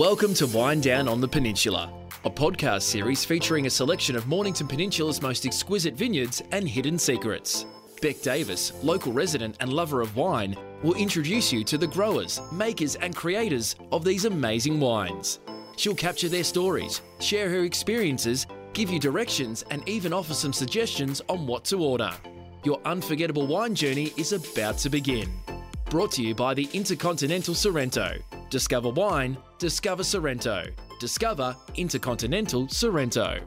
Welcome to Wine Down on the Peninsula, a podcast series featuring a selection of Mornington Peninsula's most exquisite vineyards and hidden secrets. Beck Davis, local resident and lover of wine, will introduce you to the growers, makers, and creators of these amazing wines. She'll capture their stories, share her experiences, give you directions, and even offer some suggestions on what to order. Your unforgettable wine journey is about to begin. Brought to you by the Intercontinental Sorrento. Discover wine, discover Sorrento. Discover Intercontinental Sorrento.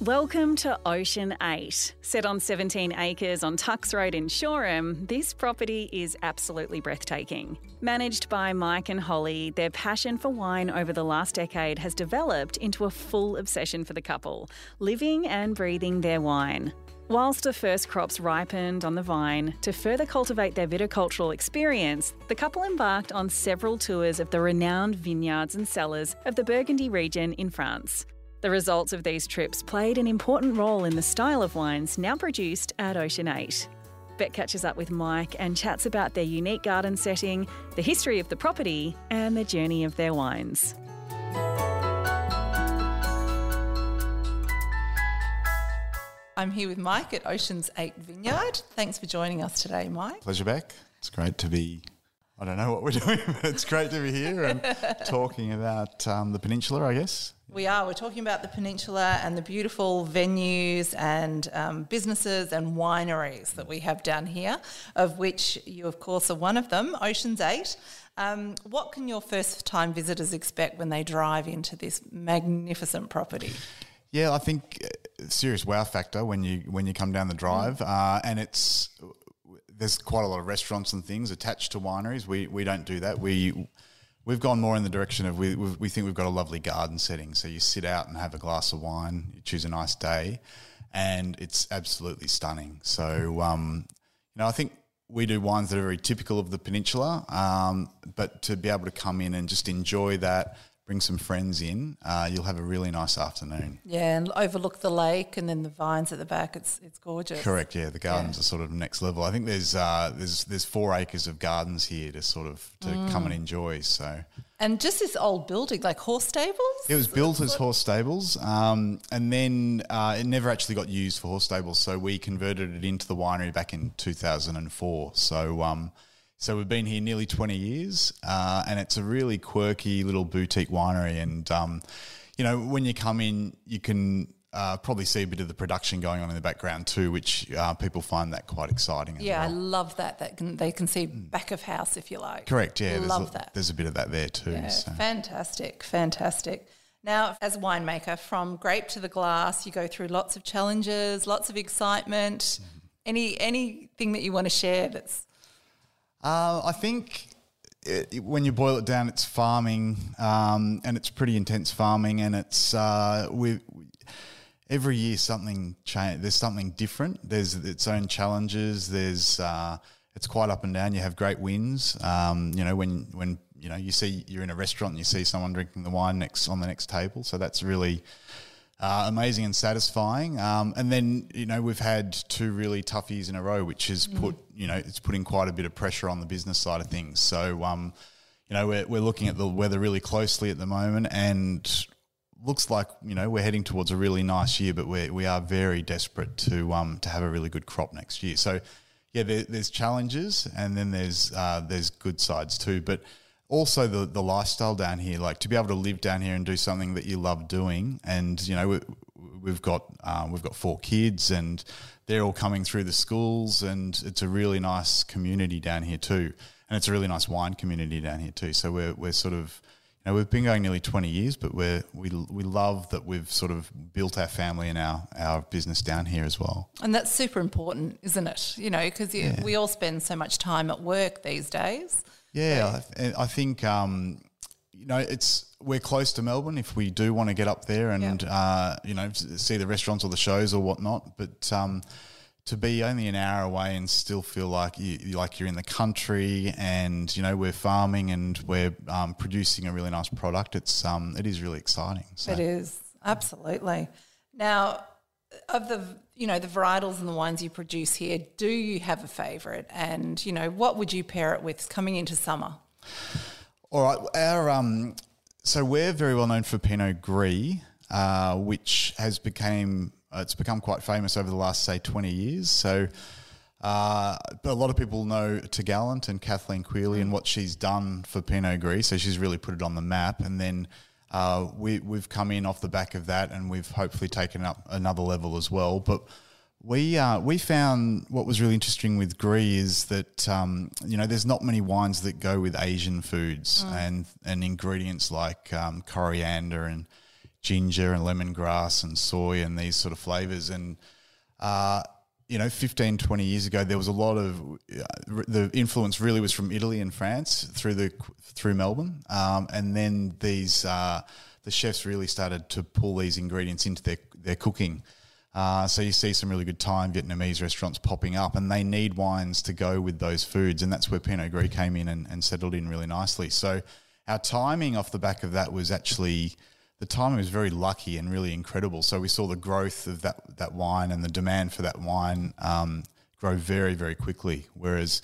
Welcome to Ocean 8. Set on 17 acres on Tucks Road in Shoreham, this property is absolutely breathtaking. Managed by Mike and Holly, their passion for wine over the last decade has developed into a full obsession for the couple, living and breathing their wine. Whilst the first crops ripened on the vine, to further cultivate their viticultural experience, the couple embarked on several tours of the renowned vineyards and cellars of the Burgundy region in France. The results of these trips played an important role in the style of wines now produced at Ocean 8. Beck catches up with Mike and chats about their unique garden setting, the history of the property, and the journey of their wines. I'm here with Mike at Ocean's 8 Vineyard. Thanks for joining us today, Mike. Pleasure, Beck. It's great to be. I don't know what we're doing, but it's great to be here and talking about um, the peninsula, I guess. We are. We're talking about the peninsula and the beautiful venues and um, businesses and wineries that we have down here, of which you, of course, are one of them, Ocean's 8. Um, what can your first time visitors expect when they drive into this magnificent property? Yeah, I think serious wow factor when you when you come down the drive, mm. uh, and it's there's quite a lot of restaurants and things attached to wineries. We we don't do that. We we've gone more in the direction of we we think we've got a lovely garden setting. So you sit out and have a glass of wine, you choose a nice day, and it's absolutely stunning. So um, you know, I think we do wines that are very typical of the peninsula, um, but to be able to come in and just enjoy that bring some friends in, uh, you'll have a really nice afternoon. Yeah, and overlook the lake and then the vines at the back. It's it's gorgeous. Correct. Yeah, the gardens yeah. are sort of next level. I think there's uh, there's there's four acres of gardens here to sort of to mm. come and enjoy. So. And just this old building, like horse stables. It was built as horse stables, um, and then uh, it never actually got used for horse stables. So we converted it into the winery back in 2004. So. Um, so we've been here nearly 20 years, uh, and it's a really quirky little boutique winery. And um, you know, when you come in, you can uh, probably see a bit of the production going on in the background too, which uh, people find that quite exciting. yeah, well. I love that. That can they can see back of house if you like. Correct. Yeah, love there's that. A, there's a bit of that there too. Yeah, so. fantastic, fantastic. Now, as a winemaker, from grape to the glass, you go through lots of challenges, lots of excitement. Mm-hmm. Any anything that you want to share that's uh, I think it, it, when you boil it down, it's farming, um, and it's pretty intense farming, and it's uh, every year something change. There's something different. There's its own challenges. There's uh, it's quite up and down. You have great wins. Um, you know when when you know you see you're in a restaurant and you see someone drinking the wine next on the next table. So that's really uh, amazing and satisfying. Um, and then you know we've had two really tough years in a row, which has mm. put you know it's putting quite a bit of pressure on the business side of things. So um, you know we're we're looking at the weather really closely at the moment, and looks like you know we're heading towards a really nice year, but we we are very desperate to um to have a really good crop next year. So yeah, there, there's challenges, and then there's uh, there's good sides too, but also the the lifestyle down here, like to be able to live down here and do something that you love doing, and you know we, we've got um, we've got four kids and they're all coming through the schools, and it's a really nice community down here too, and it's a really nice wine community down here too. So we're we're sort of you know, we've been going nearly 20 years, but we're, we, we love that we've sort of built our family and our, our business down here as well. And that's super important, isn't it? You know, because yeah. we all spend so much time at work these days. Yeah, I, I think um, you know it's we're close to Melbourne if we do want to get up there and uh, you know see the restaurants or the shows or whatnot. But um, to be only an hour away and still feel like you like you're in the country and you know we're farming and we're um, producing a really nice product. It's um, it is really exciting. So. It is absolutely. Now of the you know the varietals and the wines you produce here, do you have a favourite? And you know what would you pair it with coming into summer? All right, our um, so we're very well known for Pinot Gris, uh, which has became it's become quite famous over the last say twenty years. So. Uh, a lot of people know T'Gallant and Kathleen Quealy and what she's done for Pinot Gris. So she's really put it on the map. And then uh, we, we've come in off the back of that and we've hopefully taken up another level as well. But we uh, we found what was really interesting with Gris is that um, you know there's not many wines that go with Asian foods mm. and and ingredients like um, coriander and ginger and lemongrass and soy and these sort of flavors and uh, you know 15 20 years ago there was a lot of uh, the influence really was from Italy and France through the through Melbourne. Um, and then these uh, the chefs really started to pull these ingredients into their their cooking. Uh, so you see some really good and Vietnamese restaurants popping up, and they need wines to go with those foods, and that's where Pinot Gris came in and, and settled in really nicely. So our timing off the back of that was actually the timing was very lucky and really incredible. So we saw the growth of that that wine and the demand for that wine um, grow very very quickly. Whereas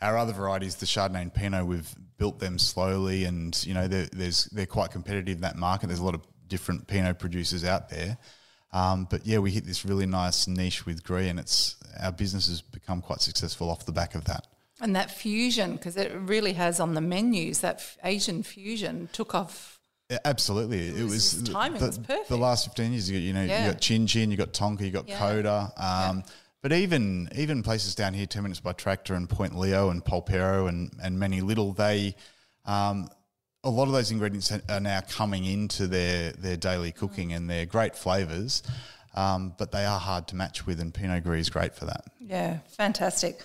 our other varieties, the Chardonnay and Pinot, we've built them slowly, and you know they're, there's they're quite competitive in that market. There's a lot of different Pinot producers out there. Um, but yeah, we hit this really nice niche with Gris, and it's our business has become quite successful off the back of that. And that fusion, because it really has on the menus, that Asian fusion took off. Yeah, absolutely, it, it was, was timing the, was perfect. The last fifteen years, you, know, yeah. you got Chin Chin, you got Tonka, you got. Coda. Um, but even even places down here, ten minutes by tractor, and Point Leo and Polperro, and and many little, they um, a lot of those ingredients are now coming into their their daily cooking, and they're great flavors. Um, but they are hard to match with, and Pinot Gris is great for that. Yeah, fantastic.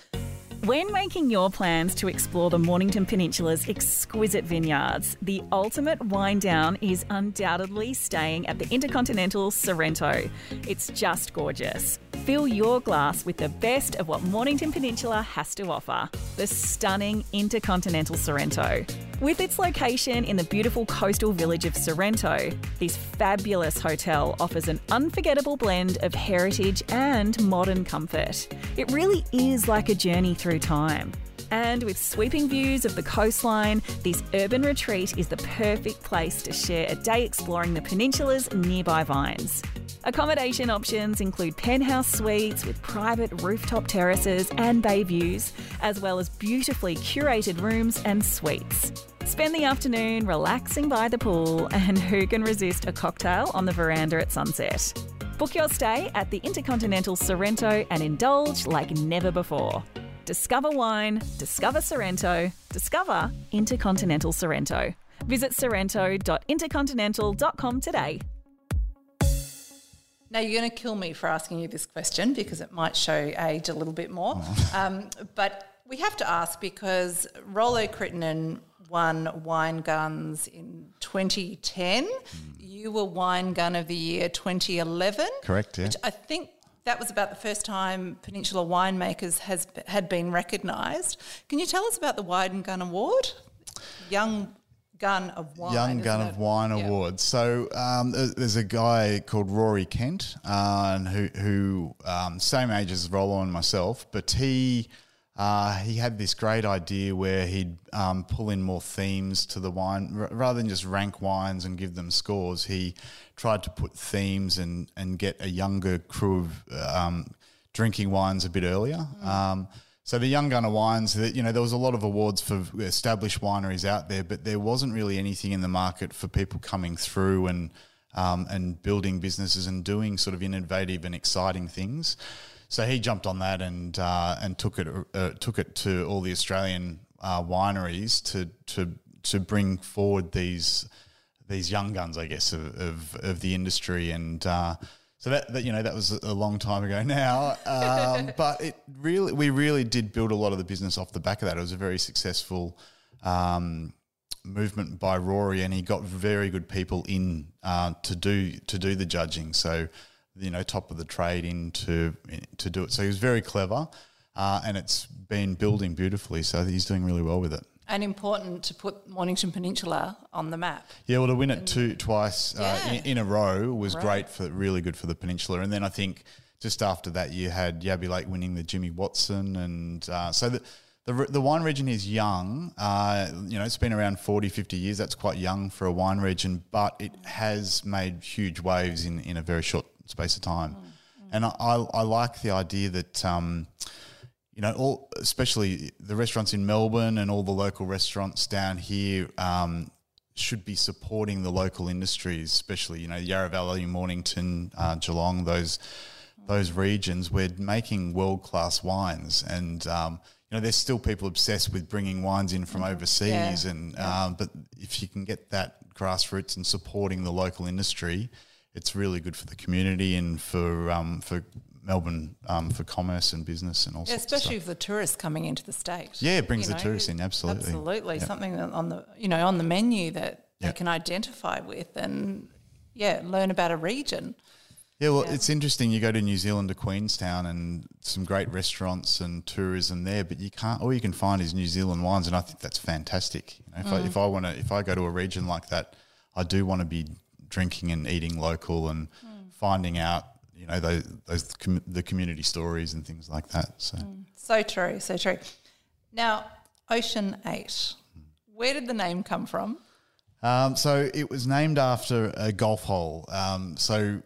When making your plans to explore the Mornington Peninsula's exquisite vineyards, the ultimate wind down is undoubtedly staying at the Intercontinental Sorrento. It's just gorgeous. Fill your glass with the best of what Mornington Peninsula has to offer the stunning Intercontinental Sorrento. With its location in the beautiful coastal village of Sorrento, this fabulous hotel offers an unforgettable blend of heritage and modern comfort. It really is like a journey through time. And with sweeping views of the coastline, this urban retreat is the perfect place to share a day exploring the peninsula's nearby vines. Accommodation options include penthouse suites with private rooftop terraces and bay views, as well as beautifully curated rooms and suites. Spend the afternoon relaxing by the pool, and who can resist a cocktail on the veranda at sunset? Book your stay at the Intercontinental Sorrento and indulge like never before. Discover wine, discover Sorrento, discover Intercontinental Sorrento. Visit sorrento.intercontinental.com today. Now, you're going to kill me for asking you this question because it might show age a little bit more. Oh. Um, but we have to ask because Rollo Crittenden won Wine Guns in 2010. Mm. You were Wine Gun of the Year 2011. Correct, yeah. Which I think that was about the first time Peninsula Winemakers has had been recognised. Can you tell us about the Wine Gun Award? Young Gun of Wine. Young Gun it? of Wine yeah. Award. So um, there's a guy called Rory Kent, uh, who, who um, same age as Rollo and myself, but he uh, he had this great idea where he'd um, pull in more themes to the wine R- rather than just rank wines and give them scores. He tried to put themes and and get a younger crew of um, drinking wines a bit earlier. Mm. Um, so the Young Gunner wines, that you know, there was a lot of awards for established wineries out there, but there wasn't really anything in the market for people coming through and um, and building businesses and doing sort of innovative and exciting things. So he jumped on that and uh, and took it uh, took it to all the Australian uh, wineries to to to bring forward these these young guns, I guess, of of, of the industry and uh, so that, that, you know that was a long time ago now, um, but it really we really did build a lot of the business off the back of that. It was a very successful um, movement by Rory, and he got very good people in uh, to do to do the judging. So you know top of the trade in to to do it. So he was very clever, uh, and it's been building beautifully. So he's doing really well with it. and important to put Mornington Peninsula on the map. Yeah, well, to win it two twice uh, in, in a row was Right. great for really good for the peninsula. And then I think just after that, you had Yabby Lake winning the Jimmy Watson, and uh, so the, the the wine region is young. Uh, you know, it's been around 40, 50 years. That's quite young for a wine region, but it has made huge waves in in a very short space of time. And I, I, I like the idea that. Um, you know, all especially the restaurants in Melbourne and all the local restaurants down here um, should be supporting the local industries, especially you know Yarra Valley, Mornington, uh, Geelong, those those regions. We're making world class wines, and um, you know there's still people obsessed with bringing wines in from overseas, Yeah. and um, but if you can get that grassroots and supporting the local industry, it's really good for the community and for um, for Melbourne um, for commerce and business and all Yeah, sorts of especially for the tourists coming into the state. Yeah, it brings You the tourists in, absolutely. Absolutely, Yep. something on the you know on the menu that they can identify with and yeah, learn about a region. Yeah, well, Yeah. it's interesting. You go to New Zealand to Queenstown and some great restaurants and tourism there, but you can't. All you can find is New Zealand wines, and I think that's fantastic. You know, if I if I want to, if I go to a region like that, I do want to be drinking and eating local and finding out, you know, those those com- the community stories and things like that. So. So true, so true. Now, Ocean Eight, where did the name come from? Um, so it was named after a golf hole. Um, so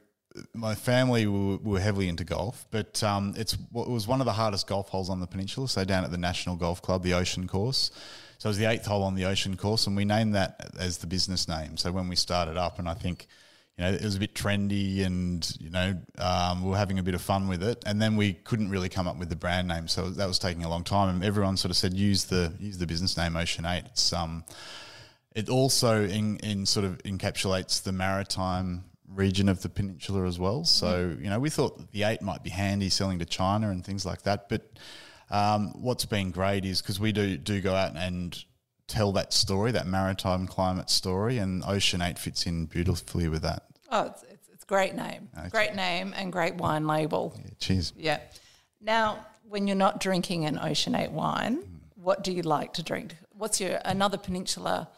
my family were, were heavily into golf, but um, it's it was one of the hardest golf holes on the peninsula. So down at the National Golf Club, the Ocean Course. So it was the eighth hole on the Ocean Course, and we named that as the business name. So when we started up, and I think. You know, it was a bit trendy, and you know, um, we were having a bit of fun with it. And then we couldn't really come up with the brand name, so that was taking a long time. And everyone sort of said, "Use the use the business name Ocean Eight. It's um, it also in, in sort of encapsulates the maritime region of the peninsula as well. So you know, we thought the eight might be handy selling to China and things like that. But um, what's been great is because we do do go out and tell that story, that maritime climate story, and Ocean Eight fits in beautifully with that. Oh, it's it's, it's a great name, great name, and great wine label. Yeah, cheers. Yeah. Now, when you're not drinking an Ocean Eight wine, what do you like to drink? What's your another peninsula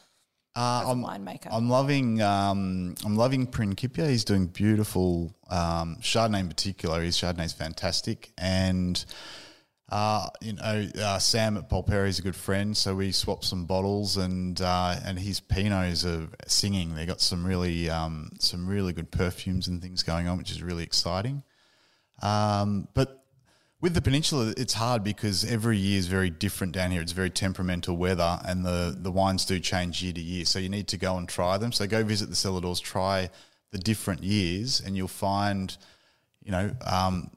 Uh, I'm, winemaker? I'm loving um, I'm loving Principia. He's doing beautiful um, Chardonnay in particular. His Chardonnay's fantastic, and uh, you know uh, Sam at Polperro is a good friend, so we swapped some bottles, and uh, and his Pinots are singing. They got some really um, some really good perfumes and things going on, which is really exciting. Um, but with the peninsula, it's hard because every year is very different down here. It's very temperamental weather, and the, the wines do change year to year. So you need to go and try them. So go visit the cellar doors, try the different years, and you'll find, you know, um,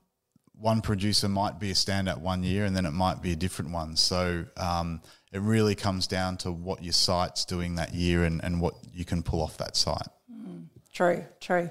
one producer might be a standout one year, and then it might be a different one. So um, it really comes down to what your site's doing that year and, and what you can pull off that site. True, true.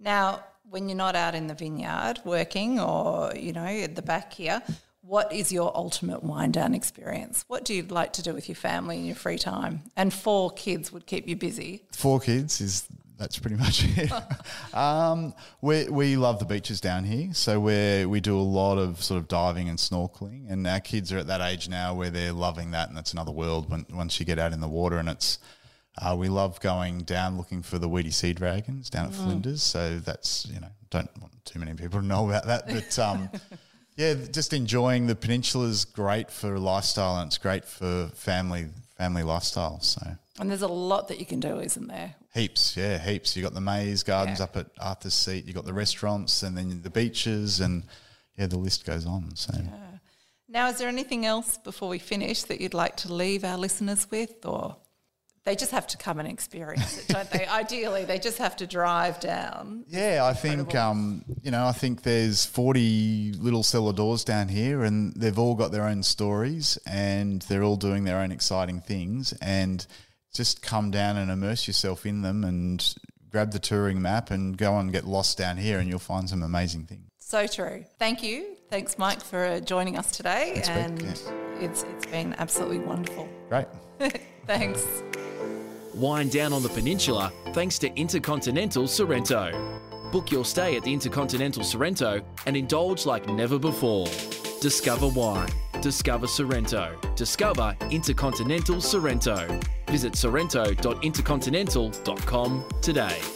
Now, when you're not out in the vineyard working or, you know, at the back here, what is your ultimate wind down experience? What do you like to do with your family in your free time? And four kids would keep you busy. Four kids is that's pretty much it. um, we we love the beaches down here, so we we do a lot of sort of diving and snorkeling, and our kids are at that age now where they're loving that, and that's another world when once you get out in the water, and it's. Uh, we love going down looking for the weedy sea dragons down at Flinders, so that's you know don't want too many people to know about that, but um, yeah, just enjoying the peninsula is great for lifestyle and it's great for family family lifestyle. So And there's a lot that you can do, isn't there? Heaps, yeah, heaps. You got the maze gardens Yeah. up at Arthur's Seat. You got the restaurants, and then the beaches, and yeah, the list goes on. So Now, is there anything else before we finish that you'd like to leave our listeners with, or they just have to come and experience it, don't they? Ideally, they just have to drive down. yeah, I think um, you know, I think there's 40 little cellar doors down here, and they've all got their own stories, and they're all doing their own exciting things, and just come down and immerse yourself in them, and grab the touring map and go and get lost down here, and you'll find some amazing things. So true. Thank you. Thanks, Mike, for uh, joining us today. Thanks, and yeah. it's it's been absolutely wonderful. Great. Thanks. Wind down on the peninsula thanks to Intercontinental Sorrento. Book your stay at the Intercontinental Sorrento and indulge like never before. Discover wine, Discover Sorrento. Discover Intercontinental Sorrento. Visit sorrento.intercontinental.com today.